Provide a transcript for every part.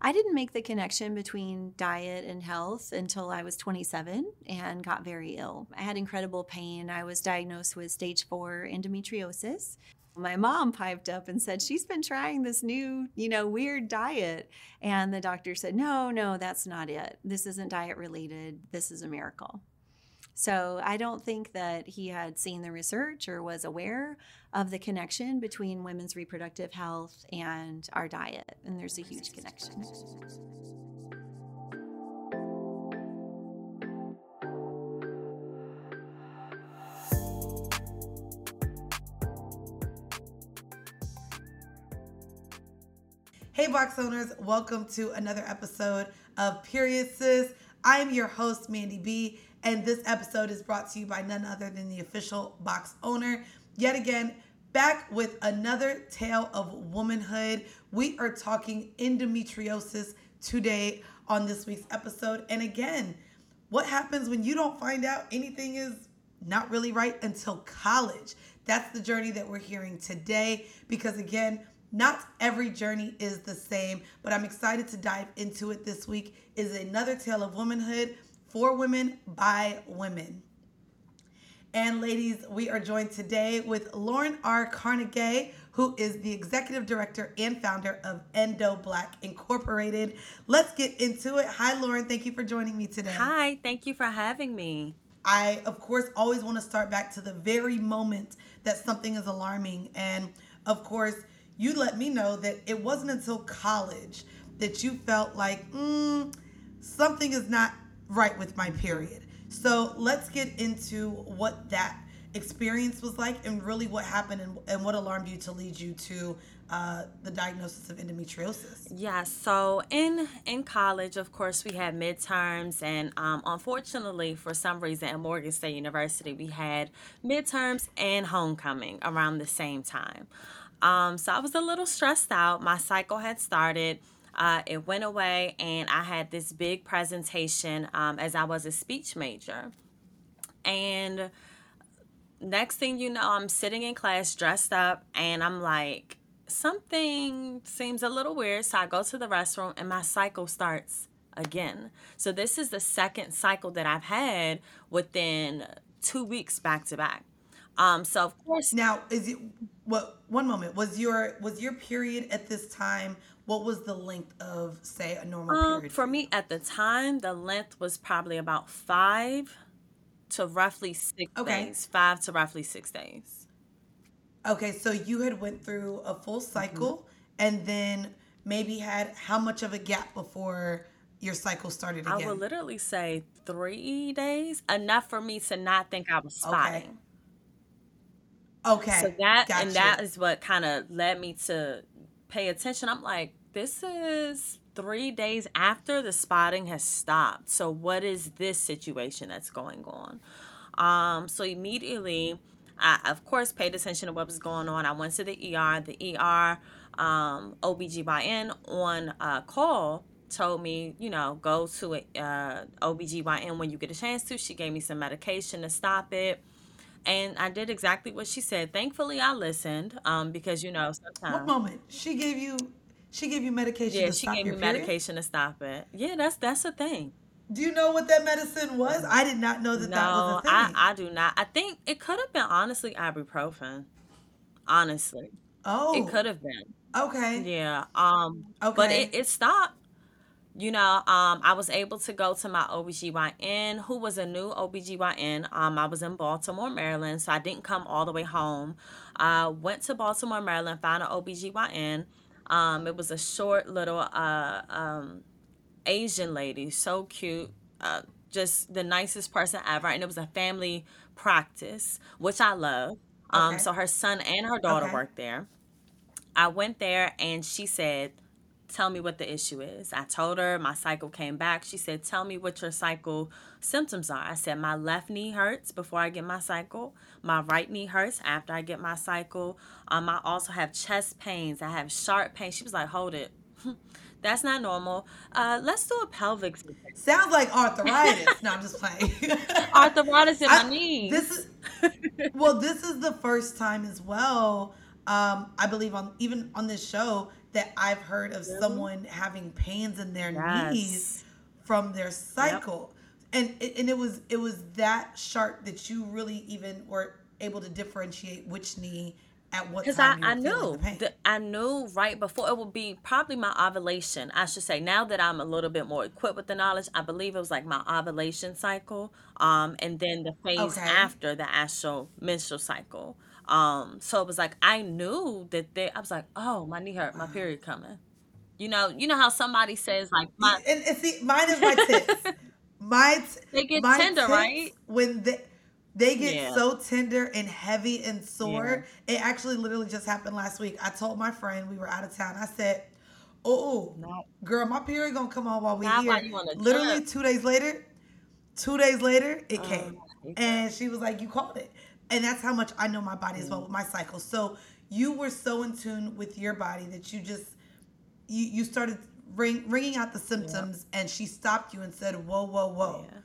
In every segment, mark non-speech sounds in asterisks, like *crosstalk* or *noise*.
I didn't make the connection between diet and health until I was 27 and got very ill. I had incredible pain. I was diagnosed with stage four endometriosis. My mom piped up and said, She's been trying this new, you know, weird diet. And the doctor said, No, no, that's not it. This isn't diet related. This is a miracle. So I don't think that he had seen the research or was aware of the connection between women's reproductive health and our diet. And there's a huge connection. Hey, box owners, welcome to another episode of Period Sis. I'm your host, Mandy B, and this episode is brought to you by none other than the official box owner. Yet again, back with another tale of womanhood. We are talking endometriosis today on this week's episode. And again, what happens when you don't find out anything is not really right until college? That's the journey that we're hearing today because, again, not every journey is the same, but I'm excited to dive into it this week. Is another tale of womanhood for women by women. And ladies, we are joined today with Lauren R. Carnegie, who is the executive director and founder of Endo Black Incorporated. Let's get into it. Hi, Lauren. Thank you for joining me today. Hi, thank you for having me. I, of course, always want to start back to the very moment that something is alarming. And of course, you let me know that it wasn't until college that you felt like, mm, something is not right with my period. So let's get into what that experience was like and really what happened and, and what alarmed you to lead you to uh, the diagnosis of endometriosis. Yeah, so in in college, of course, we had midterms, and um, unfortunately, for some reason, at Morgan State University, we had midterms and homecoming around the same time. Um, so I was a little stressed out. My cycle had started. Uh, it went away, and I had this big presentation um, as I was a speech major. And next thing you know, I'm sitting in class dressed up, and I'm like, something seems a little weird. So I go to the restroom, and my cycle starts again. So this is the second cycle that I've had within two weeks back to back. Um, so of course now is it what one moment was your was your period at this time what was the length of say a normal um, period for me at the time the length was probably about five to roughly six okay. days five to roughly six days okay so you had went through a full mm-hmm. cycle mm-hmm. and then maybe had how much of a gap before your cycle started again? I would literally say three days, enough for me to not think I was spotting. Okay. okay. So that gotcha. and that is what kind of led me to pay attention. I'm like, this is three days after the spotting has stopped. So what is this situation that's going on? Um, so immediately, I of course paid attention to what was going on. I went to the ER. The ER um, OBGYN on a call told me, you know, go to a uh, OBGYN when you get a chance to. She gave me some medication to stop it. And I did exactly what she said. Thankfully, I listened um, because, you know, sometimes. What moment? She gave you she gave you medication. Yeah, she gave me period? medication to stop it. Yeah, that's that's a thing. Do you know what that medicine was? I did not know that no, that was a thing. I, I do not. I think it could have been honestly ibuprofen. Honestly. Oh. It could have been. Okay. Yeah. Um okay. but it, it stopped. You know, um, I was able to go to my OBGYN, who was a new OBGYN. Um, I was in Baltimore, Maryland, so I didn't come all the way home. I uh, went to Baltimore, Maryland, found an OBGYN. Um, it was a short little uh, um, Asian lady, so cute, uh, just the nicest person ever. And it was a family practice, which I love. Um, okay. So her son and her daughter okay. worked there. I went there and she said, Tell me what the issue is. I told her my cycle came back. She said, Tell me what your cycle symptoms are. I said, My left knee hurts before I get my cycle. My right knee hurts after I get my cycle. Um, I also have chest pains. I have sharp pain. She was like, Hold it. *laughs* That's not normal. Uh, let's do a pelvic. Sounds like arthritis. no, I'm just *laughs* playing. *laughs* arthritis in I, my knees. This is well. This is the first time as well. Um, I believe on even on this show that I've heard of really? someone having pains in their yes. knees from their cycle. Yep. And and it was it was that sharp that you really even were able to differentiate which knee at what time. because I, I knew that I knew right before it would be probably my ovulation. I should say now that I'm a little bit more equipped with the knowledge, I believe it was like my ovulation cycle, um, and then the phase okay. after the actual menstrual cycle. Um, so it was like I knew that they. I was like, oh, my knee hurt, my period coming. You know, you know how somebody says like my and, and see, mine is my tits. *laughs* my t- they get my tender, right? When they they get yeah. so tender and heavy and sore. Yeah. It actually literally just happened last week. I told my friend we were out of town. I said, "Oh, oh no. girl, my period gonna come on while we Not here." Literally two days later, two days later, it oh, came, and she was like, "You called it," and that's how much I know my body as well with my cycle. So you were so in tune with your body that you just you you started ring, ringing out the symptoms, yep. and she stopped you and said, "Whoa, whoa, whoa." Yeah.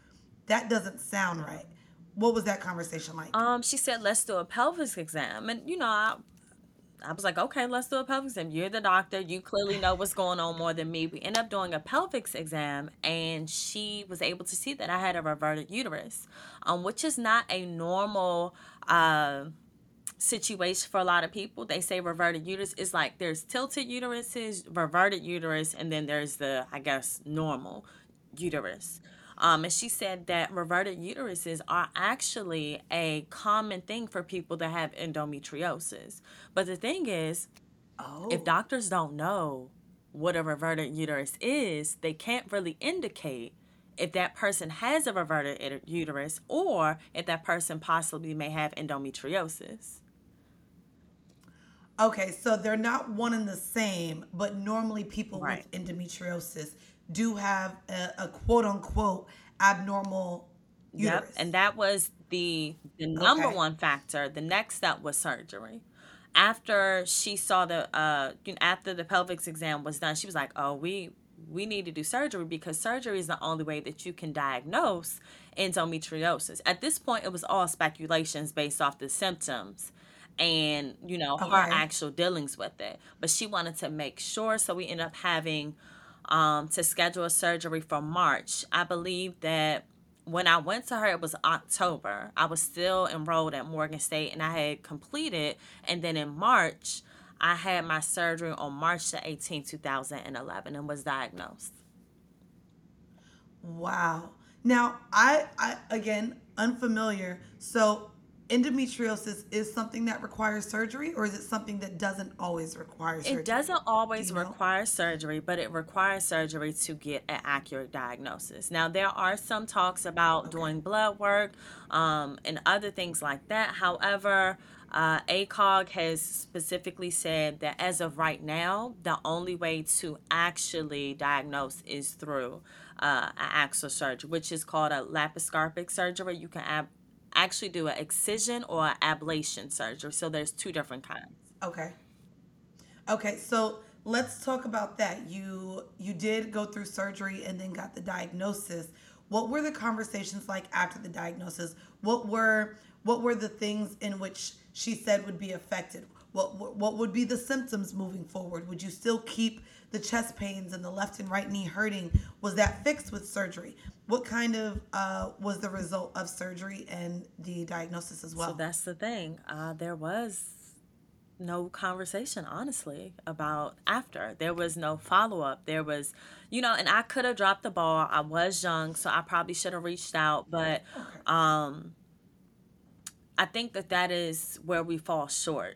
That doesn't sound right what was that conversation like? Um, she said, "Let's do a pelvis exam," and you know, I, I was like, "Okay, let's do a pelvis exam." You're the doctor. You clearly know what's going on more than me. We end up doing a pelvic exam, and she was able to see that I had a reverted uterus, um, which is not a normal. Uh, situation for a lot of people. They say reverted uterus is like there's tilted uteruses, reverted uterus, and then there's the I guess normal uterus. Um, and she said that reverted uteruses are actually a common thing for people that have endometriosis. But the thing is, oh. if doctors don't know what a reverted uterus is, they can't really indicate if that person has a reverted uterus or if that person possibly may have endometriosis. Okay, so they're not one and the same, but normally people right. with endometriosis do have a, a quote unquote abnormal uterus. Yep, and that was the the number okay. one factor. The next step was surgery. After she saw the uh after the pelvic exam was done, she was like, "Oh, we we need to do surgery because surgery is the only way that you can diagnose endometriosis." At this point, it was all speculations based off the symptoms and you know okay. her actual dealings with it. But she wanted to make sure, so we ended up having um, to schedule a surgery for March. I believe that when I went to her, it was October. I was still enrolled at Morgan State and I had completed. And then in March, I had my surgery on March the 18th, 2011, and was diagnosed. Wow. Now, I, I again, unfamiliar. So endometriosis is something that requires surgery or is it something that doesn't always require surgery? It doesn't always you know? require surgery, but it requires surgery to get an accurate diagnosis. Now, there are some talks about okay. doing blood work um, and other things like that. However, uh, ACOG has specifically said that as of right now, the only way to actually diagnose is through uh, an axial surgery, which is called a laparoscopic surgery. You can ab- actually do an excision or an ablation surgery. So there's two different kinds. Okay. Okay, so let's talk about that. You you did go through surgery and then got the diagnosis. What were the conversations like after the diagnosis? What were what were the things in which she said would be affected? What what would be the symptoms moving forward? Would you still keep the chest pains and the left and right knee hurting? Was that fixed with surgery? What kind of uh, was the result of surgery and the diagnosis as well? So that's the thing. Uh, there was no conversation, honestly, about after. There was no follow up. There was, you know, and I could have dropped the ball. I was young, so I probably should have reached out. But um, I think that that is where we fall short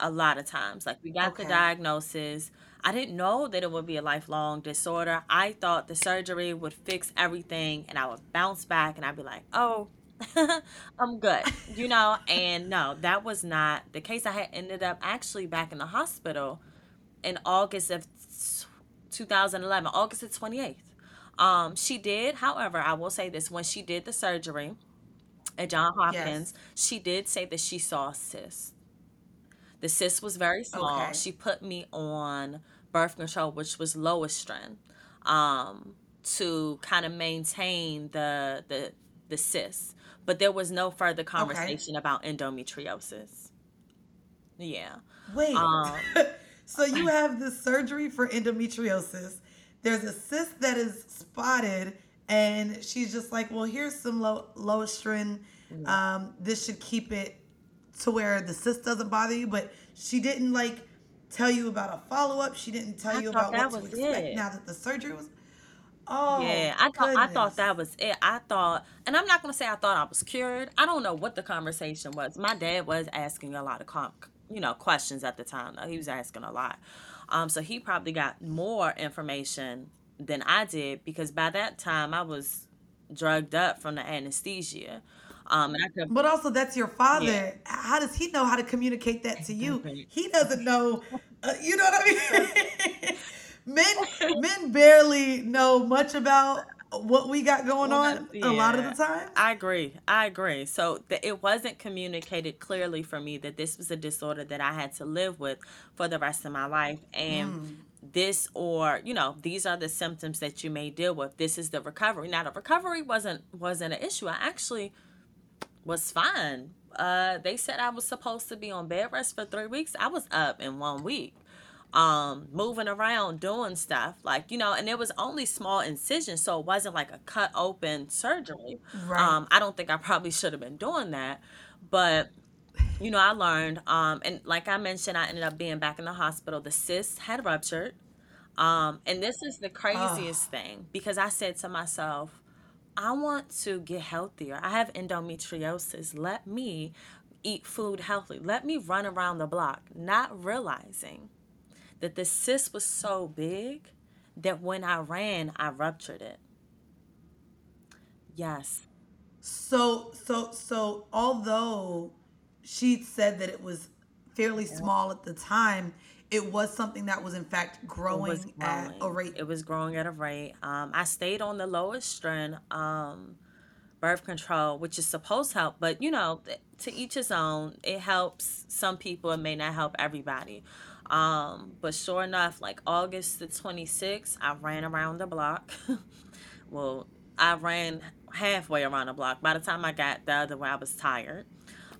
a lot of times. Like we got okay. the diagnosis. I didn't know that it would be a lifelong disorder. I thought the surgery would fix everything and I would bounce back and I'd be like, oh, *laughs* I'm good, you know? And no, that was not the case. I had ended up actually back in the hospital in August of 2011, August the 28th. Um, she did, however, I will say this when she did the surgery at John Hopkins, yes. she did say that she saw a cyst. The cyst was very small. Okay. She put me on birth control, which was Loestrin, um, to kind of maintain the the the cyst. But there was no further conversation okay. about endometriosis. Yeah. Wait. Um, *laughs* So you have this surgery for endometriosis. There's a cyst that is spotted, and she's just like, "Well, here's some low Loestrin. Um, this should keep it to where the cyst doesn't bother you." But she didn't like tell you about a follow up. She didn't tell I you about what to expect it. now that the surgery was. Oh, Yeah, I thought I thought that was it. I thought, and I'm not gonna say I thought I was cured. I don't know what the conversation was. My dad was asking a lot of com- you know questions at the time. Though. He was asking a lot, um, so he probably got more information than I did because by that time I was drugged up from the anesthesia, um, and I could But also, that's your yeah father. How does he know how to communicate that to you? He doesn't know. Uh, you know what I mean? *laughs* men, *laughs* men barely know much about what we got going Well, on that, a lot of the time. I agree. I agree. So th- it wasn't communicated clearly for me that this was a disorder that I had to live with for the rest of my life. And Mm. this, or you know, these are the symptoms that you may deal with. This is the recovery. Now, the recovery wasn't wasn't an issue. I actually was fine. Uh, they said I was supposed to be on bed rest for three weeks. I was up in one week um moving around doing stuff like you know and it was only small incisions so it wasn't like a cut open surgery Right. um i don't think i probably should have been doing that but you know i learned um and like i mentioned i ended up being back in the hospital the cyst had ruptured um and this is the Oh, craziest thing because i said to myself i want to get healthier i have endometriosis let me eat food healthy let me run around the block not realizing that the cyst was so big that when I ran, I ruptured it. Yes. so, so, so, although she said that it was fairly Yep. small at the time, it was something that was in fact was growing at a rate. It was growing at a rate. Um, I stayed on the Loestrin um, birth control, which is supposed to help, but you know, to each his own. It helps some people. It may not help everybody. Um, but sure enough, like August the 26th, I ran around the block. *laughs* well, I ran halfway around the block. By the time I got the other way, I was tired.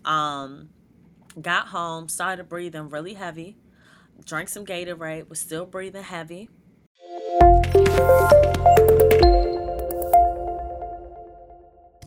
Um, got home, started breathing really heavy, drank some Gatorade, was still breathing heavy.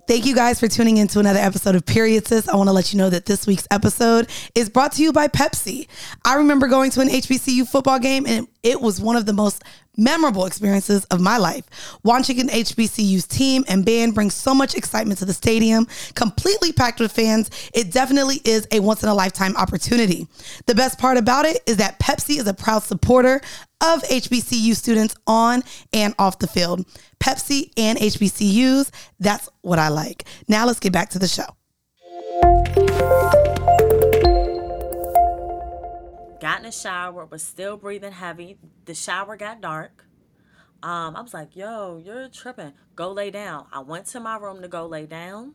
Thank you guys for tuning in to another episode of Period Sis. I want to let you know that this week's episode is brought to you by Pepsi. I remember going to an HBCU football game and it was one of the most memorable experiences of my life. Watching an HBCU's team and band brings so much excitement to the stadium, completely packed with fans, it definitely is a once in a lifetime opportunity. The best part about it is that Pepsi is a proud supporter of HBCU students on and off the field. Pepsi and HBCUs, that's what I like. Now let's get back to the show. Got in the shower, was still breathing heavy. The shower got dark. Um, I was like, yo, you're tripping. Go lay down. I went to my room to go lay down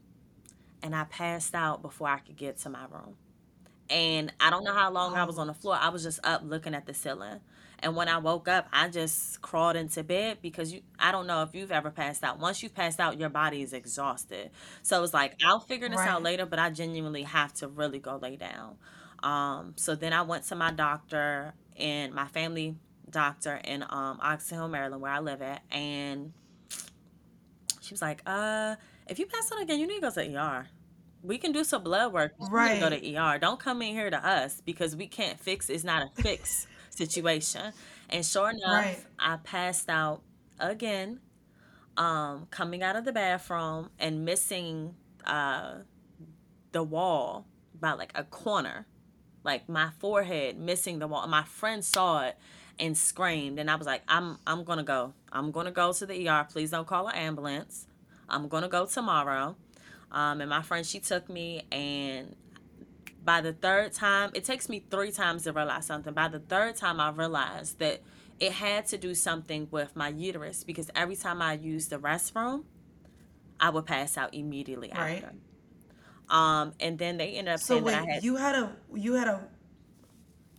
and I passed out before I could get to my room. And I don't know how long I was on the floor. I was just up looking at the ceiling. And when I woke up, I just crawled into bed because you I don't know if you've ever passed out. Once you've passed out, your body is exhausted. So it's like I'll figure this out later, but I genuinely have to really go lay down. Um, so then I went to my doctor and my family doctor in um Oxon Hill, Maryland, where I live at, and she was like, uh, if you pass out again, you need to go to the ER. We can do some blood work. but You need to go to ER. Don't come in here to us because we can't fix it's not a fix situation. And sure enough, Right. I passed out again, um, coming out of the bathroom and missing uh the wall by like a corner. Like my forehead missing the wall. My friend saw it and screamed and I was like, I'm I'm gonna go. I'm gonna go to the ER. Please don't call an ambulance. I'm gonna go tomorrow. Um, and my friend she took me and by the third time, it takes me three times to realize something. By the third time, I realized that it had to do something with my uterus because every time I used the restroom, I would pass out immediately Right. after. Um, and then they ended up So saying wait, that I had you had a you had a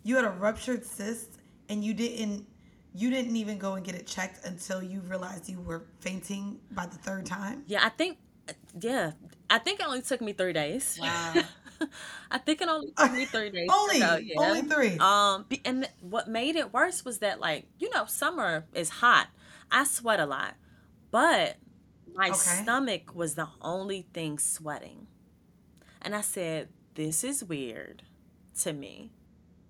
you had a ruptured cyst and you didn't you didn't even go and get it checked until you realized you were fainting by the third time? yeah, I think yeah, I think it only took me three days. Wow. *laughs* I think it only took me three days. only, yeah. only three. Um, and what made it worse was that, like, you know, summer is hot. I sweat a lot, but my okay. stomach was the only thing sweating, and I said, "This is weird to me."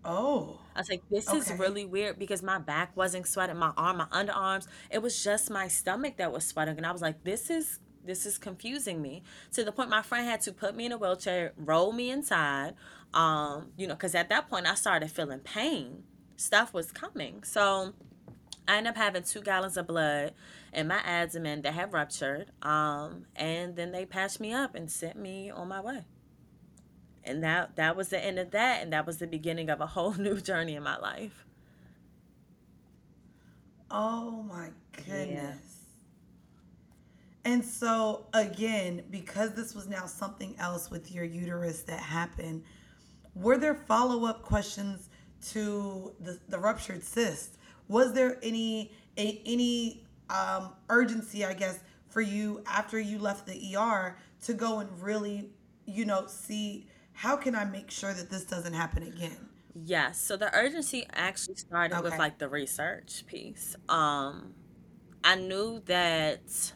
Oh. I was like, this okay. is really weird because my back wasn't sweating, my arm, my underarms. It was just my stomach that was sweating. And I was like, this is this is confusing me to the point my friend had to put me in a wheelchair, roll me inside. Um, you know, because at that point I started feeling pain. Stuff was coming. So I ended up having two gallons of blood in my abdomen that had ruptured. Um, and then they patched me up and sent me on my way and that that was the end of that and that was the beginning of a whole *laughs* new journey in my life. Oh my goodness. Yeah. and so again because this was now something else with your uterus that happened were there follow-up questions to the, the ruptured cyst? Was there any a, any um, urgency i guess for you after you left the er to go and really you know see how can I make sure that this doesn't happen again? Yes. So the urgency actually started okay. with like the research piece. Um, I knew that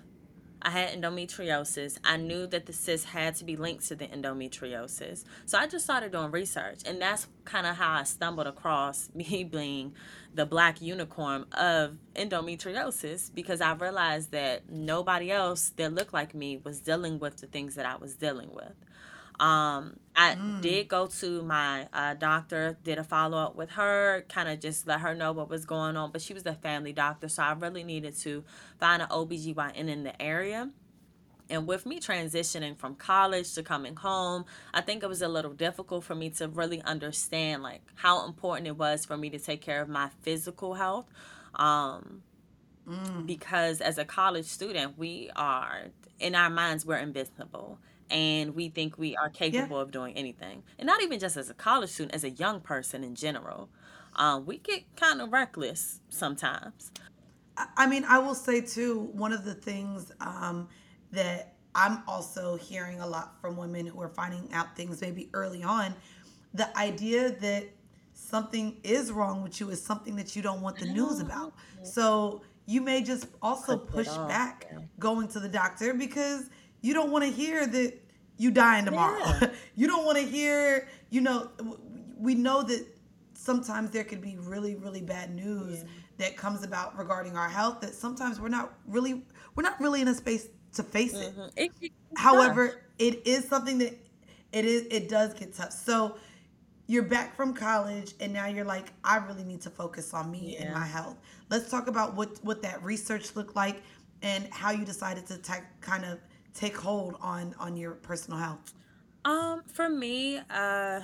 I had endometriosis. I knew that the cyst had to be linked to the endometriosis. So I just started doing research. And that's kind of how I stumbled across *laughs* me being the black unicorn of endometriosis because I realized that nobody else that looked like me was dealing with the things that I was dealing with. Um, I mm. did go to my uh, doctor, did a follow up with her, kind of just let her know what was going on. But she was a family doctor, so I really needed to find an OBGYN in the area. And with me transitioning from college to coming home, I think it was a little difficult for me to really understand like how important it was for me to take care of my physical health. Um, mm. Because as a college student, we are in our minds we're invincible and we think we are capable yeah. of doing anything. And not even just as a college student, as a young person in general. Um, we get kind of reckless sometimes. I mean, I will say too, one of the things um, that I'm also hearing a lot from women who are finding out things maybe early on, the idea that something is wrong with you is something that you don't want the news about. So you may just also push back going to the doctor because you don't want to hear that you dying tomorrow. Yeah. *laughs* you don't want to hear, you know, we know that sometimes there could be really, really bad news yeah. that comes about regarding our health that sometimes we're not really, we're not really in a space to face it. Mm-hmm. it, it However, tough. it is something that it is, it does get tough. So you're back from college and now you're like, I really need to focus on me yeah. and my health. Let's talk about what, what that research looked like and how you decided to t- kind of take hold on on your personal health? Um, for me, uh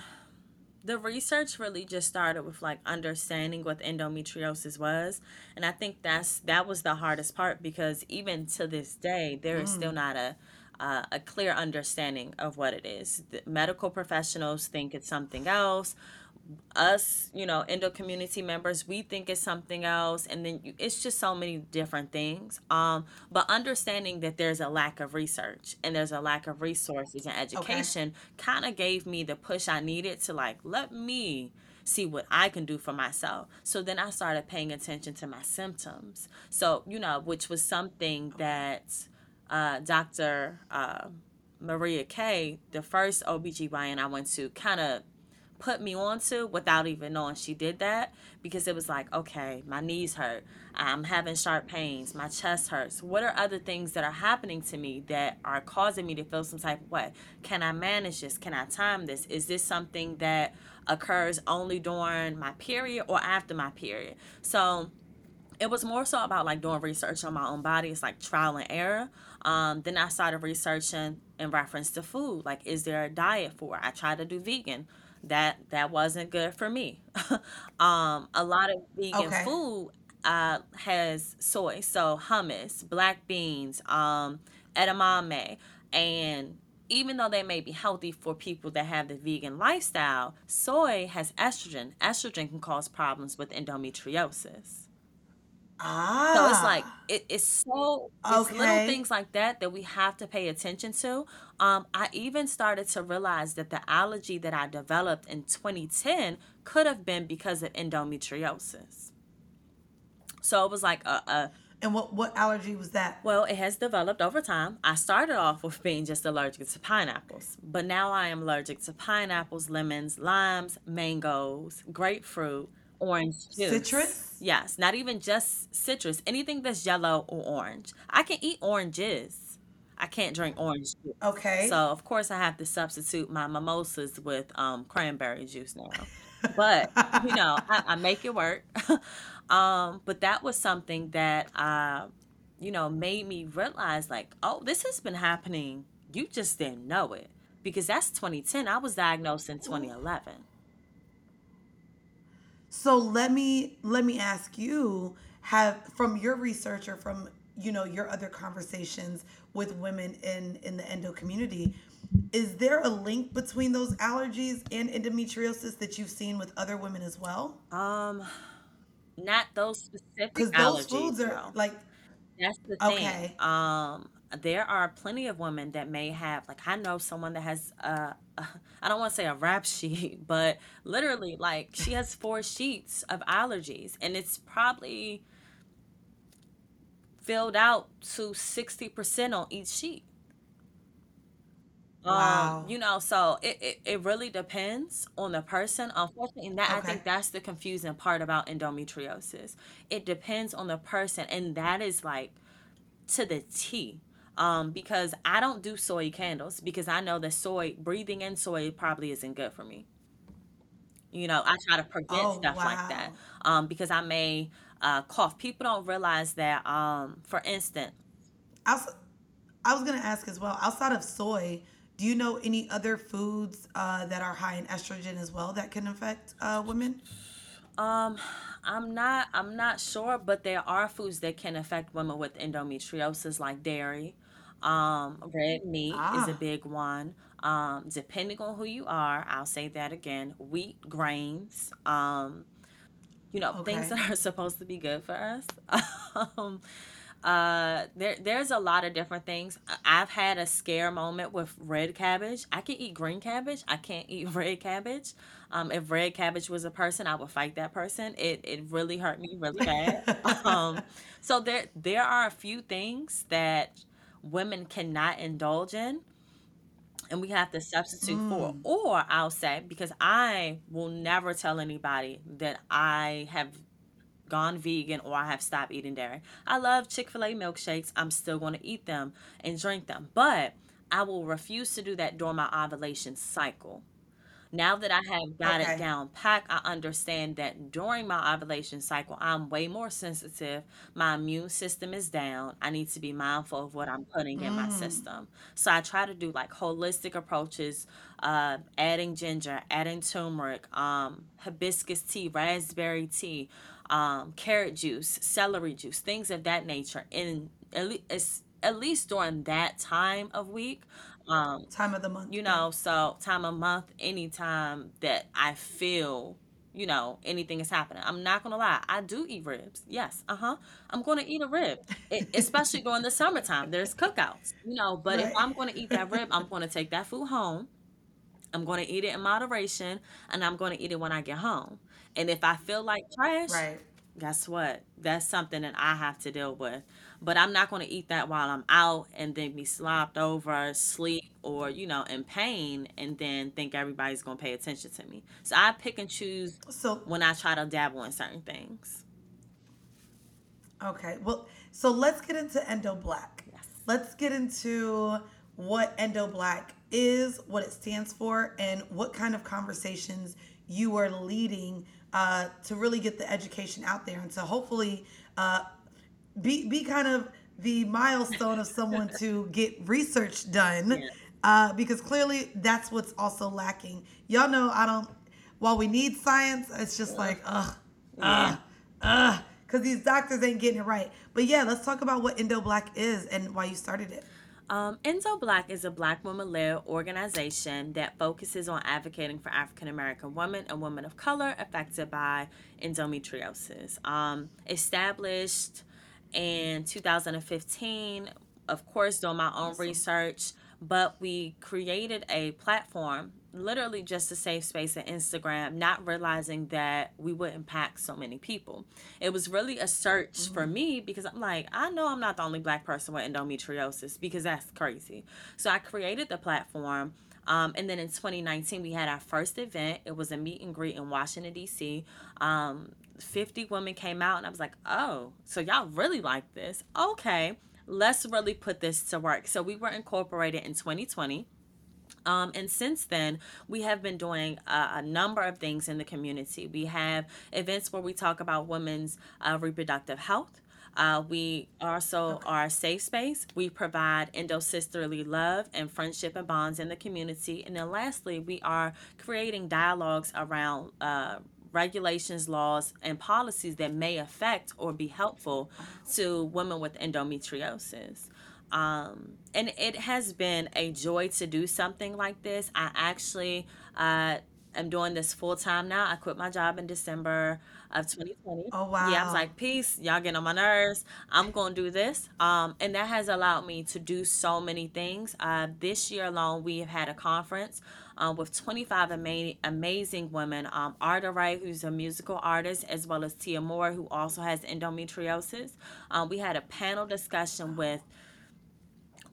the research really just started with like understanding what endometriosis was and i think that's that was the hardest part because even to this day there is mm. still not a uh, a clear understanding of what it is the medical professionals think it's something else us, you know, endo community members, we think it's something else, and then you, it's just so many different things. Um, but understanding that there's a lack of research and there's a lack of resources and education okay. kind of gave me the push I needed to like let me see what I can do for myself. So then I started paying attention to my symptoms. So you know, which was something that uh, Dr. Uh, Maria Kay, the first OBGYN I went to, kind of put me onto without even knowing she did that because it was like, okay, my knees hurt. I'm having sharp pains. My chest hurts. What are other things that are happening to me that are causing me to feel some type of way? Can I manage this? Can I time this? Is this something that occurs only during my period or after my period? So it was more so about like doing research on my own body. It's like trial and error. Um, then I started researching in reference to food. Like, is there a diet for? It? I tried to do vegan that that wasn't good for me. *laughs* um, a lot of vegan okay. food uh, has soy, so hummus, black beans, um, edamame, and even though they may be healthy for people that have the vegan lifestyle, soy has estrogen. Estrogen can cause problems with endometriosis. Ah. So it's like ah. it, it's so it's okay. little things like that that we have to pay attention to. Um, I even started to realize that the allergy that I developed in 2010 could have been because of endometriosis. So it was like a, a and what what allergy was that? Well, it has developed over time. I started off with being just allergic to pineapples, but now I am allergic to pineapples, lemons, limes, mangoes, grapefruit, orange juice. Citrus? Yes, not even just citrus. Anything that's yellow or orange. I can eat oranges. I can't drink orange juice. Okay. So of course I have to substitute my mimosas with um, cranberry juice now. But you know, I, I make it work. *laughs* um, but that was something that uh, you know, made me realize like, oh, this has been happening. You just didn't know it. Because that's 2010. I was diagnosed in 2011. So let me let me ask you have from your research or from you know your other conversations with women in in the endo community is there a link between those allergies and endometriosis that you've seen with other women as well? Um not those specific because those foods are like that's the thing. okay. Um there are plenty of women that may have like i know someone that has uh *laughs* i don't want to say a rap *laughs* sheet but literally like she has four sheets of allergies and it's probably filled out to 60% on each sheet um, wow. Um, you know, so it, it, it really depends on the person. Unfortunately, that okay. I think that's the confusing part about endometriosis. It depends on the person, and that is like to the T um, because I don't do soy candles because I know that soy breathing in soy probably isn't good for me. You know, I try to prevent oh, stuff wow. like that um, because I may uh, cough. People don't realize that. Um, for instance, I was, I was gonna ask as well. Outside of soy, do you know any other foods uh, that are high in estrogen as well that can affect uh, women? Um, I'm not. I'm not sure, but there are foods that can affect women with endometriosis, like dairy. Um, red meat ah. is a ah. big one. Um, depending on who you are, I'll say that again. Wheat, grains, um, you know, okay. things that are *laughs* supposed to be good for us. *laughs* um, uh, there, there's a lot of different things. I've had a scare moment with red cabbage. I can eat green cabbage. I can't *laughs* eat red cabbage. Um, if red cabbage was a person, I would fight that person. It, it really hurt me really bad. um, so there, there are a few things that women cannot indulge in and we have to substitute mm. for or i'll say because i will never tell anybody that i have gone vegan or i have stopped eating dairy. I love chick-fil-a milkshakes. I'm still going to eat them and drink them. But i will refuse to do that during my ovulation cycle now that I have got okay. it down pat, I understand that during my ovulation cycle, I'm way more sensitive. My immune system is down. I need to be mindful of what I'm putting mm. in my mm. system. So I try to do like holistic approaches, uh, adding ginger, adding turmeric, um, hibiscus tea, raspberry tea, um, carrot juice, celery juice, things of that nature. And at least during that time of week, um, time of the month. You know, so time of month, anytime that I feel, you know, anything is happening. I'm not gonna lie, I do eat ribs. Yes, uh huh. I'm gonna eat a rib, it, especially during the summertime. There's cookouts, you know. But right. if I'm gonna eat that rib, I'm gonna take that food home. I'm gonna eat it in moderation, and I'm gonna eat it when I get home. And if I feel like trash, right. guess what? That's something that I have to deal with but I'm not going to eat that while I'm out and then be slopped over, sleep, or, you know, in pain and then think everybody's going to pay attention to me. So I pick and choose so, when I try to dabble in certain things. Okay. Well, so let's get into Endo Black. Yes. Let's get into what Endo Black is, what it stands for, and what kind of conversations you are leading uh, to really get the education out there and to hopefully uh, be be kind of the milestone of someone to get research done yeah. uh, because clearly that's what's also lacking. Y'all know i don't while we need science it's just like ugh ugh ugh because these doctors ain't getting it right. But yeah let's talk about what endo black is and why you started it. Um, Endo Black is a Black woman led organization that focuses on advocating for African American women and women of color affected by endometriosis. Um, established in 2015, of course, doing my own awesome. research, but we created a platform literally just a safe space on Instagram, not realizing that we would impact so many people. It was really a search mm-hmm. for me because I'm like, I know I'm not the only black person with endometriosis because that's crazy. So I created the platform. Um, and then in 2019, we had our first event. It was a meet and greet in Washington, D.C. Um, 50 women came out, and I was like, oh, so y'all really like this? Okay, let's really put this to work. So we were incorporated in 2020. Um, and since then, we have been doing a, a, number of things in the community. We have events where we talk about women's uh, reproductive health. Uh, we also okay. are a safe space. We provide endo sisterly love and friendship and bonds in the community. And then lastly, we are creating dialogues around uh, regulations, laws, and policies that may affect or be helpful to women with endometriosis. Um, and it has been a joy to do something like this. I actually uh, am doing this full time now. I quit my job in December of 2020. Oh wow! Yeah, I was like, peace. Y'all getting on my nerves. I'm gonna do this. Um, and that has allowed me to do so many things. Uh, this year alone, we have had a conference. Um, with 25 ama- amazing women. Um, Arda Wright, who's a musical artist, as well as Tia Moore, who also has endometriosis. Um, we had a panel discussion with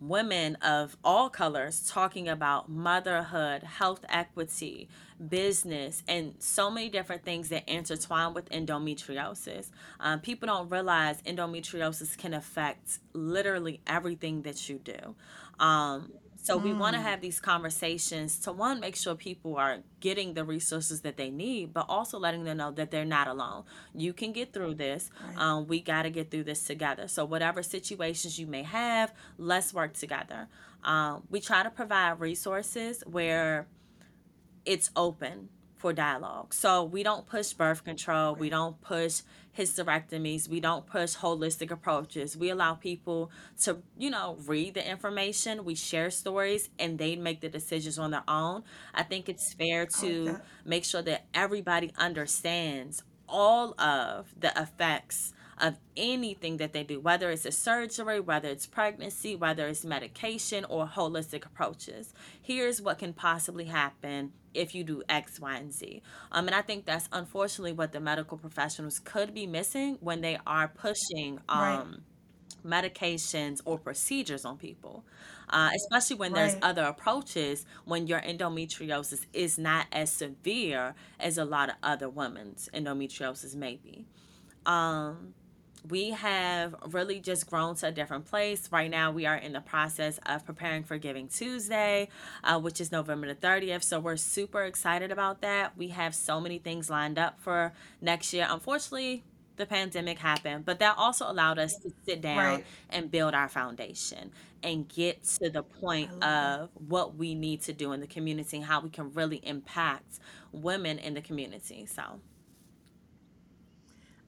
women of all colors talking about motherhood, health equity, business, and so many different things that intertwine with endometriosis. Um, people don't realize endometriosis can affect literally everything that you do. Um, so we want to mm. have these conversations to one, make sure people are getting the resources that they need, but also letting them know that they're not alone. You can get through this. Right. Um, we got to get through this together. So whatever situations you may have, let's work together. Um, we try to provide resources where it's open for dialogue. So we don't push birth control, we don't push hysterectomies, we don't push holistic approaches. We allow people to, you know, read the information, we share stories, and they make the decisions on their own. I think it's fair to like make sure that everybody understands all of the effects of anything that they do, whether it's a surgery, whether it's pregnancy, whether it's medication or holistic approaches. Here's what can possibly happen if you do X, Y, and Z. Um, and I think that's unfortunately what the medical professionals could be missing when they are pushing um, right. medications or procedures on people. Uh, especially when right. there's other approaches when your endometriosis is not as severe as a lot of other women's endometriosis may be. Um, we have really just grown to a different place. Right now, we are in the process of preparing for Giving Tuesday, uh, which is November the 30th. So we're super excited about that. We have so many things lined up for next year. Unfortunately, the pandemic happened, but that also allowed us to sit down right. and build our foundation and get to the point of that. what we need to do in the community and how we can really impact women in the community. So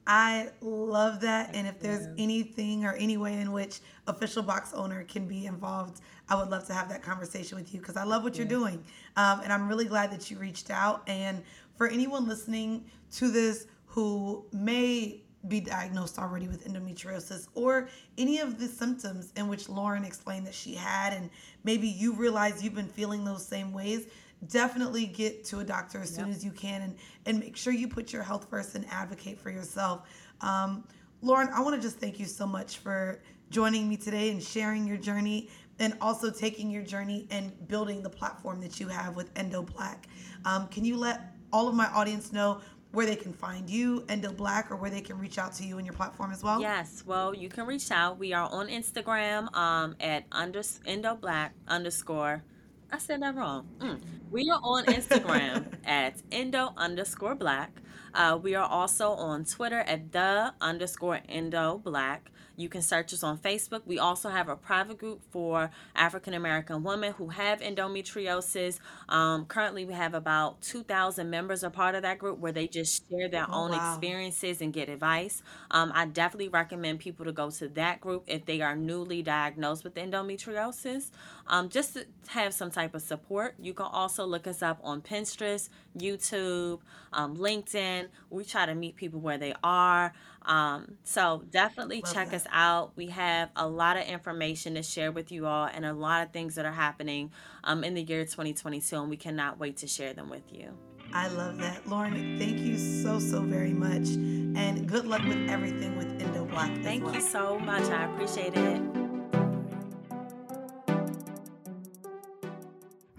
I love that. And if there's anything or any way in which official box owner can be involved, I would love to have that conversation with you because I love what you're doing. Um, and I'm really glad that you reached out. And for anyone listening to this who may be diagnosed already with endometriosis or any of the symptoms in which Lauren explained that she had, and maybe you realize you've been feeling those same ways, definitely get to a doctor as soon as you can and, and make sure you put your health first and advocate for yourself. Um, Lauren, I want to just thank you so much for joining me today and sharing your journey and also taking your journey and building the platform that you have with Endo Black. Um, can you let all of my audience know where they can find you, Endo Black, or where they can reach out to you and your platform as well? Yes, well, you can reach out. We are on Instagram um, at under, Endo Black underscore I said that wrong. Mm. *laughs* We are on Instagram at endo underscore black. Uh, we are also on Twitter at the underscore endo black. You can search us on Facebook. We also have a private group for African American women who have endometriosis. Um, currently, we have about 2,000 members a part of that group where they just share their oh, own wow. experiences and get advice. Um, I definitely recommend people to go to that group if they are newly diagnosed with endometriosis, um, just to have some type of support. You can also look us up on Pinterest, YouTube, um, LinkedIn. We try to meet people where they are. Um, so definitely Love check that. us out. We have a lot of information to share with you all and a lot of things that are happening um, in the year 2022, and we cannot wait to share them with you. I love that. Lauren, thank you so, so very much. And good luck with everything with Endo Black. Thank well. you so much. I appreciate it.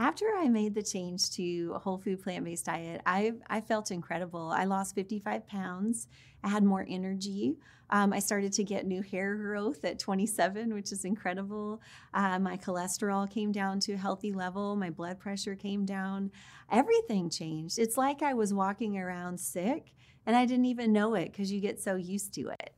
After I made the change to a whole food plant based diet, I, I felt incredible. I lost 55 pounds. I had more energy. Um, I started to get new hair growth at 27, which is incredible. Uh, my cholesterol came down to a healthy level. My blood pressure came down. Everything changed. It's like I was walking around sick and I didn't even know it because you get so used to it.